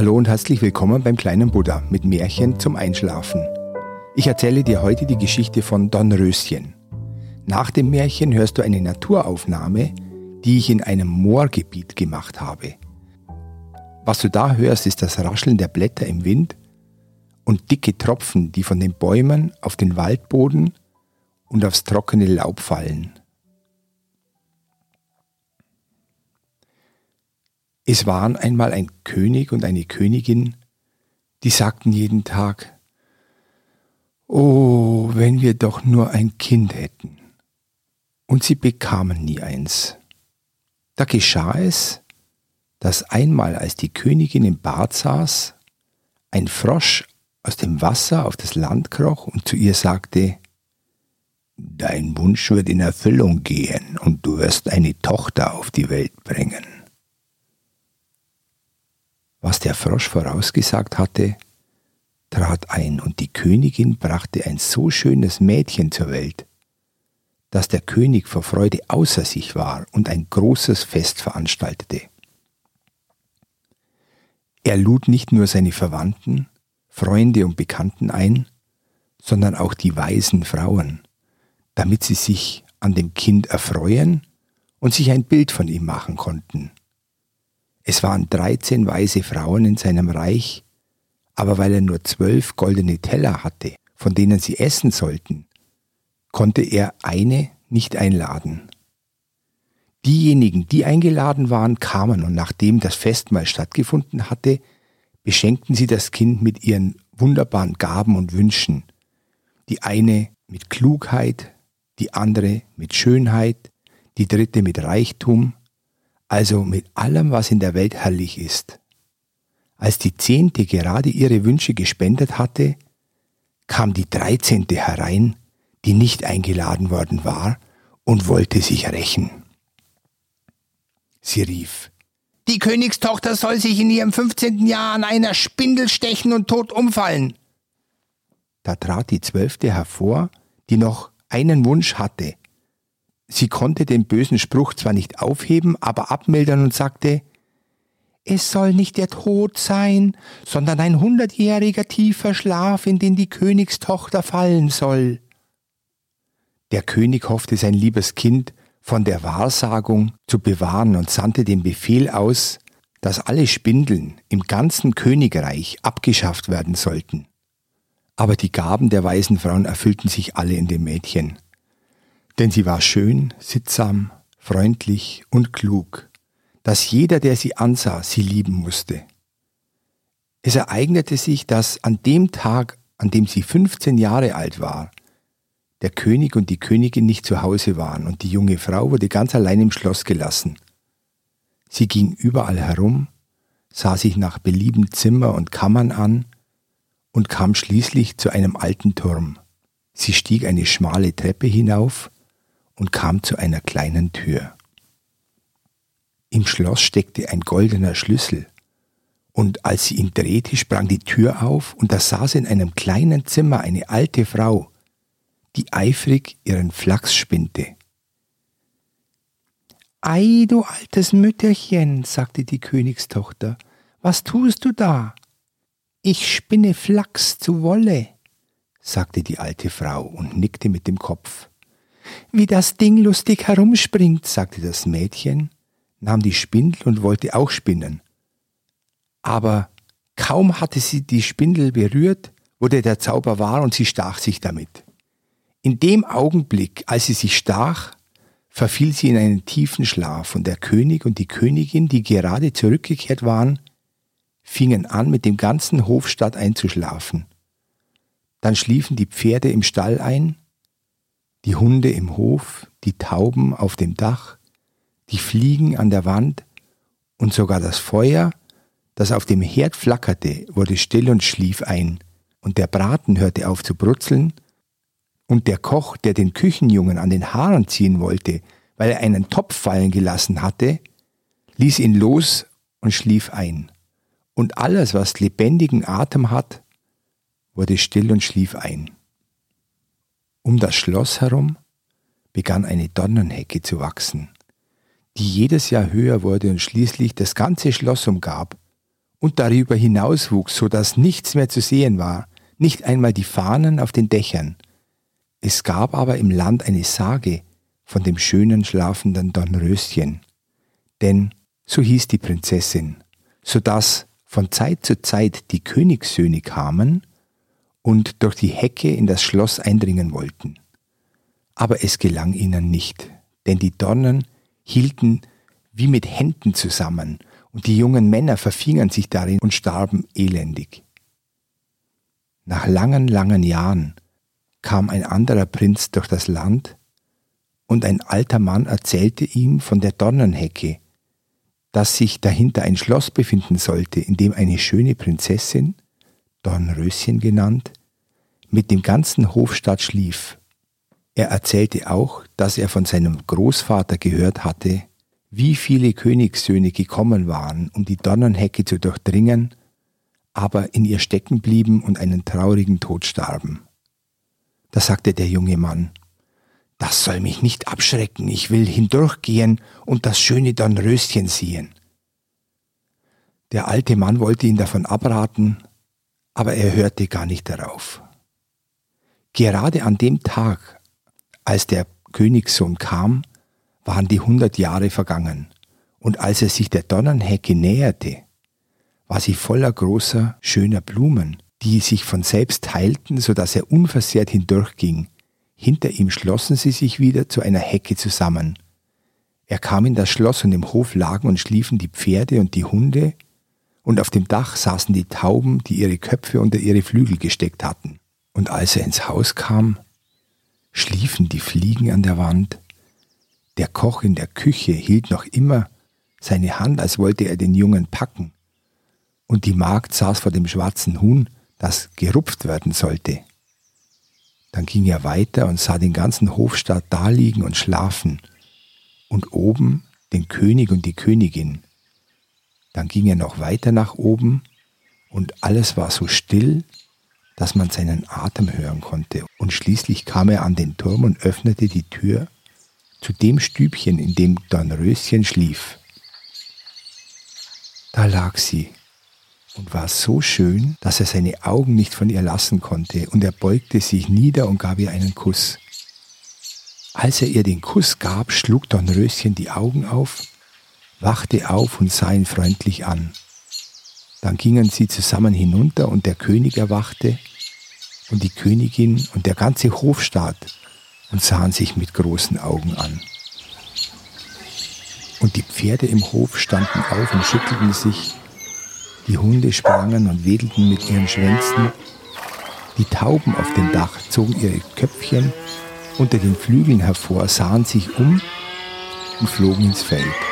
Hallo und herzlich willkommen beim kleinen Buddha mit Märchen zum Einschlafen. Ich erzähle dir heute die Geschichte von Dornröschen. Nach dem Märchen hörst du eine Naturaufnahme, die ich in einem Moorgebiet gemacht habe. Was du da hörst, ist das Rascheln der Blätter im Wind und dicke Tropfen, die von den Bäumen auf den Waldboden und aufs trockene Laub fallen. Es waren einmal ein König und eine Königin, die sagten jeden Tag, Oh, wenn wir doch nur ein Kind hätten. Und sie bekamen nie eins. Da geschah es, dass einmal, als die Königin im Bad saß, ein Frosch aus dem Wasser auf das Land kroch und zu ihr sagte, Dein Wunsch wird in Erfüllung gehen und du wirst eine Tochter auf die Welt bringen. Was der Frosch vorausgesagt hatte, trat ein, und die Königin brachte ein so schönes Mädchen zur Welt, dass der König vor Freude außer sich war und ein großes Fest veranstaltete. Er lud nicht nur seine Verwandten, Freunde und Bekannten ein, sondern auch die weisen Frauen, damit sie sich an dem Kind erfreuen und sich ein Bild von ihm machen konnten. Es waren dreizehn weise Frauen in seinem Reich, aber weil er nur zwölf goldene Teller hatte, von denen sie essen sollten, konnte er eine nicht einladen. Diejenigen, die eingeladen waren, kamen und nachdem das Festmahl stattgefunden hatte, beschenkten sie das Kind mit ihren wunderbaren Gaben und Wünschen. Die eine mit Klugheit, die andere mit Schönheit, die dritte mit Reichtum, also mit allem, was in der Welt herrlich ist. Als die Zehnte gerade ihre Wünsche gespendet hatte, kam die Dreizehnte herein, die nicht eingeladen worden war, und wollte sich rächen. Sie rief, Die Königstochter soll sich in ihrem fünfzehnten Jahr an einer Spindel stechen und tot umfallen. Da trat die Zwölfte hervor, die noch einen Wunsch hatte, Sie konnte den bösen Spruch zwar nicht aufheben, aber abmildern und sagte, es soll nicht der Tod sein, sondern ein hundertjähriger tiefer Schlaf, in den die Königstochter fallen soll. Der König hoffte sein liebes Kind von der Wahrsagung zu bewahren und sandte den Befehl aus, dass alle Spindeln im ganzen Königreich abgeschafft werden sollten. Aber die Gaben der weisen Frauen erfüllten sich alle in dem Mädchen denn sie war schön, sittsam, freundlich und klug, dass jeder, der sie ansah, sie lieben musste. Es ereignete sich, dass an dem Tag, an dem sie 15 Jahre alt war, der König und die Königin nicht zu Hause waren und die junge Frau wurde ganz allein im Schloss gelassen. Sie ging überall herum, sah sich nach Belieben Zimmer und Kammern an und kam schließlich zu einem alten Turm. Sie stieg eine schmale Treppe hinauf und kam zu einer kleinen Tür. Im Schloss steckte ein goldener Schlüssel, und als sie ihn drehte, sprang die Tür auf, und da saß in einem kleinen Zimmer eine alte Frau, die eifrig ihren Flachs spinnte. Ei, du altes Mütterchen, sagte die Königstochter, was tust du da? Ich spinne Flachs zu Wolle, sagte die alte Frau und nickte mit dem Kopf. Wie das Ding lustig herumspringt, sagte das Mädchen, nahm die Spindel und wollte auch spinnen. Aber kaum hatte sie die Spindel berührt, wurde der Zauber wahr und sie stach sich damit. In dem Augenblick, als sie sich stach, verfiel sie in einen tiefen Schlaf und der König und die Königin, die gerade zurückgekehrt waren, fingen an, mit dem ganzen Hofstaat einzuschlafen. Dann schliefen die Pferde im Stall ein die Hunde im Hof, die Tauben auf dem Dach, die Fliegen an der Wand und sogar das Feuer, das auf dem Herd flackerte, wurde still und schlief ein, und der Braten hörte auf zu brutzeln, und der Koch, der den Küchenjungen an den Haaren ziehen wollte, weil er einen Topf fallen gelassen hatte, ließ ihn los und schlief ein. Und alles, was lebendigen Atem hat, wurde still und schlief ein. Um das Schloss herum begann eine Dornenhecke zu wachsen, die jedes Jahr höher wurde und schließlich das ganze Schloss umgab und darüber hinaus wuchs, so dass nichts mehr zu sehen war, nicht einmal die Fahnen auf den Dächern. Es gab aber im Land eine Sage von dem schönen schlafenden Dornröschen. Denn so hieß die Prinzessin, so dass von Zeit zu Zeit die Königssöhne kamen und durch die Hecke in das Schloss eindringen wollten. Aber es gelang ihnen nicht, denn die Dornen hielten wie mit Händen zusammen und die jungen Männer verfingern sich darin und starben elendig. Nach langen, langen Jahren kam ein anderer Prinz durch das Land, und ein alter Mann erzählte ihm von der Dornenhecke, dass sich dahinter ein Schloss befinden sollte, in dem eine schöne Prinzessin, Dornröschen genannt, mit dem ganzen Hofstaat schlief. Er erzählte auch, dass er von seinem Großvater gehört hatte, wie viele Königssöhne gekommen waren, um die Dornenhecke zu durchdringen, aber in ihr stecken blieben und einen traurigen Tod starben. Da sagte der junge Mann, das soll mich nicht abschrecken, ich will hindurchgehen und das schöne Dornröschen sehen. Der alte Mann wollte ihn davon abraten, aber er hörte gar nicht darauf. Gerade an dem Tag, als der Königssohn kam, waren die hundert Jahre vergangen, und als er sich der Dornenhecke näherte, war sie voller großer, schöner Blumen, die sich von selbst heilten, so dass er unversehrt hindurchging. Hinter ihm schlossen sie sich wieder zu einer Hecke zusammen. Er kam in das Schloss und im Hof lagen und schliefen die Pferde und die Hunde, und auf dem Dach saßen die Tauben, die ihre Köpfe unter ihre Flügel gesteckt hatten. Und als er ins Haus kam, schliefen die Fliegen an der Wand, der Koch in der Küche hielt noch immer seine Hand, als wollte er den Jungen packen, und die Magd saß vor dem schwarzen Huhn, das gerupft werden sollte. Dann ging er weiter und sah den ganzen Hofstaat daliegen und schlafen, und oben den König und die Königin. Dann ging er noch weiter nach oben, und alles war so still, dass man seinen Atem hören konnte, und schließlich kam er an den Turm und öffnete die Tür zu dem Stübchen, in dem Dornröschen schlief. Da lag sie und war so schön, dass er seine Augen nicht von ihr lassen konnte, und er beugte sich nieder und gab ihr einen Kuss. Als er ihr den Kuss gab, schlug Dornröschen die Augen auf, wachte auf und sah ihn freundlich an. Dann gingen sie zusammen hinunter und der König erwachte und die Königin und der ganze Hofstaat und sahen sich mit großen Augen an. Und die Pferde im Hof standen auf und schüttelten sich, die Hunde sprangen und wedelten mit ihren Schwänzen, die Tauben auf dem Dach zogen ihre Köpfchen unter den Flügeln hervor, sahen sich um und flogen ins Feld.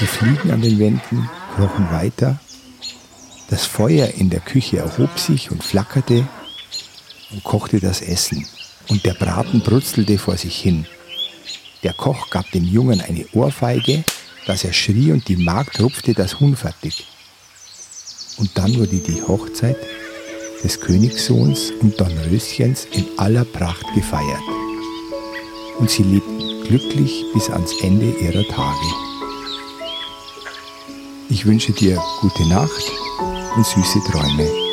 Die Fliegen an den Wänden krochen weiter, das Feuer in der Küche erhob sich und flackerte und kochte das Essen und der Braten brutzelte vor sich hin. Der Koch gab dem Jungen eine Ohrfeige, dass er schrie und die Magd rupfte das Huhn fertig. Und dann wurde die Hochzeit des Königssohns und Dornröschens in aller Pracht gefeiert. Und sie lebten glücklich bis ans Ende ihrer Tage. Ich wünsche dir gute Nacht und süße Träume.